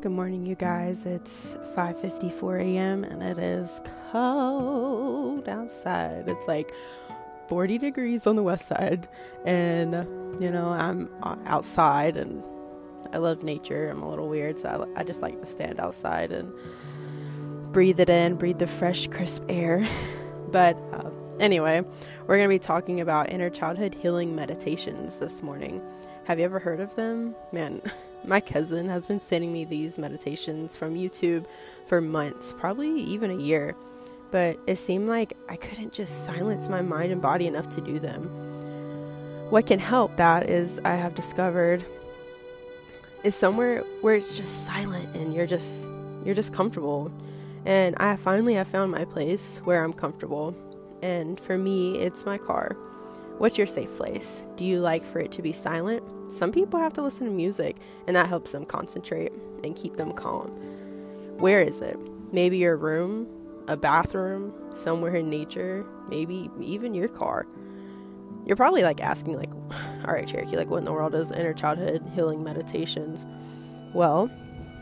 Good morning, you guys. It's 5:54 a.m. and it is cold outside. It's like 40 degrees on the west side, and you know I'm outside and I love nature. I'm a little weird, so I, I just like to stand outside and breathe it in, breathe the fresh, crisp air. but uh, anyway, we're gonna be talking about inner childhood healing meditations this morning. Have you ever heard of them? Man. My cousin has been sending me these meditations from YouTube for months, probably even a year. But it seemed like I couldn't just silence my mind and body enough to do them. What can help that is I have discovered is somewhere where it's just silent and you're just you're just comfortable. And I finally have found my place where I'm comfortable. And for me, it's my car. What's your safe place? Do you like for it to be silent? Some people have to listen to music, and that helps them concentrate and keep them calm. Where is it? Maybe your room, a bathroom, somewhere in nature, maybe even your car. You're probably like asking, like, all right, Cherokee, like, what in the world is inner childhood healing meditations? Well,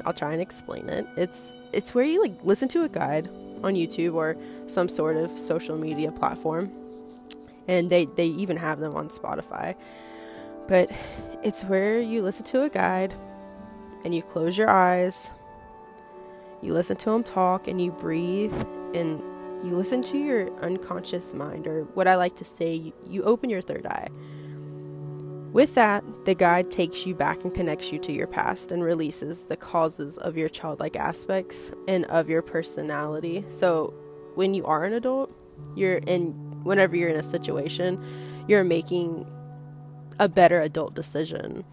I'll try and explain it. It's it's where you like listen to a guide on YouTube or some sort of social media platform, and they they even have them on Spotify but it's where you listen to a guide and you close your eyes, you listen to him talk, and you breathe and you listen to your unconscious mind, or what I like to say, you open your third eye. With that, the guide takes you back and connects you to your past and releases the causes of your childlike aspects and of your personality. So, when you are an adult, you're in, whenever you're in a situation, you're making a better adult decision.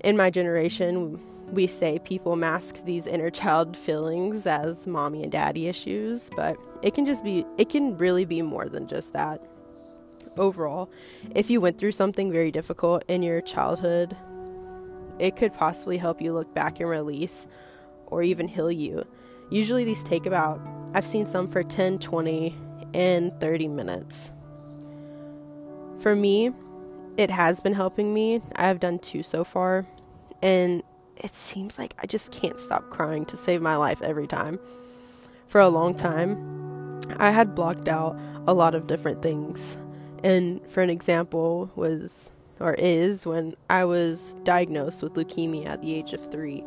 In my generation, we say people mask these inner child feelings as mommy and daddy issues, but it can just be, it can really be more than just that. Overall, if you went through something very difficult in your childhood, it could possibly help you look back and release or even heal you. Usually, these take about, I've seen some for 10, 20, and 30 minutes. For me, it has been helping me. I have done two so far, and it seems like I just can't stop crying to save my life every time. For a long time, I had blocked out a lot of different things. And for an example was or is when I was diagnosed with leukemia at the age of 3.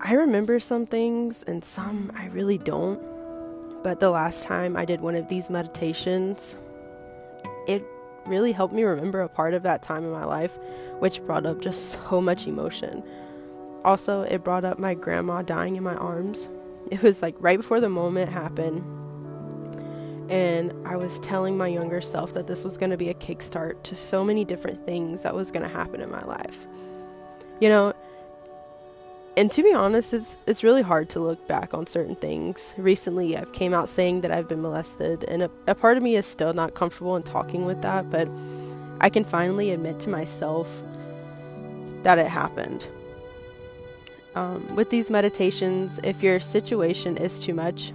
I remember some things and some I really don't. But the last time I did one of these meditations, it really helped me remember a part of that time in my life, which brought up just so much emotion. Also, it brought up my grandma dying in my arms. It was like right before the moment happened, and I was telling my younger self that this was going to be a kickstart to so many different things that was going to happen in my life. You know, and to be honest, it's it's really hard to look back on certain things. Recently, I've came out saying that I've been molested, and a, a part of me is still not comfortable in talking with that, but I can finally admit to myself that it happened. Um, with these meditations, if your situation is too much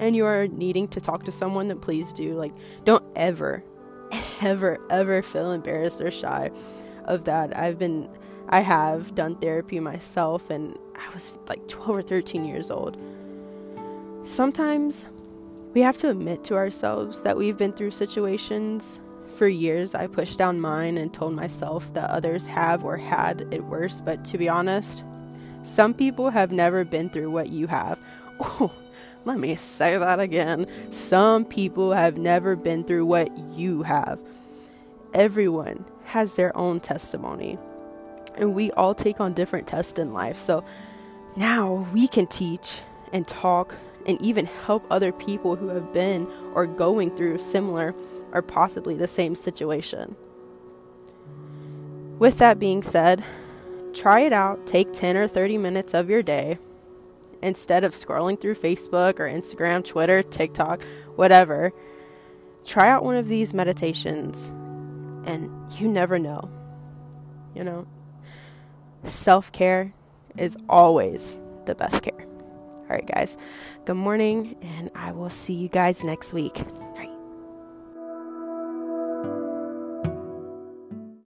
and you are needing to talk to someone, then please do. Like, don't ever, ever, ever feel embarrassed or shy of that. I've been I have done therapy myself, and I was like 12 or 13 years old. Sometimes we have to admit to ourselves that we've been through situations. For years, I pushed down mine and told myself that others have or had it worse, but to be honest, some people have never been through what you have. Let me say that again. Some people have never been through what you have. Everyone has their own testimony and we all take on different tests in life. So now we can teach and talk and even help other people who have been or going through similar or possibly the same situation. With that being said, try it out. Take 10 or 30 minutes of your day instead of scrolling through Facebook or Instagram, Twitter, TikTok, whatever. Try out one of these meditations and you never know. You know, self care is always the best care. All right, guys, good morning, and I will see you guys next week.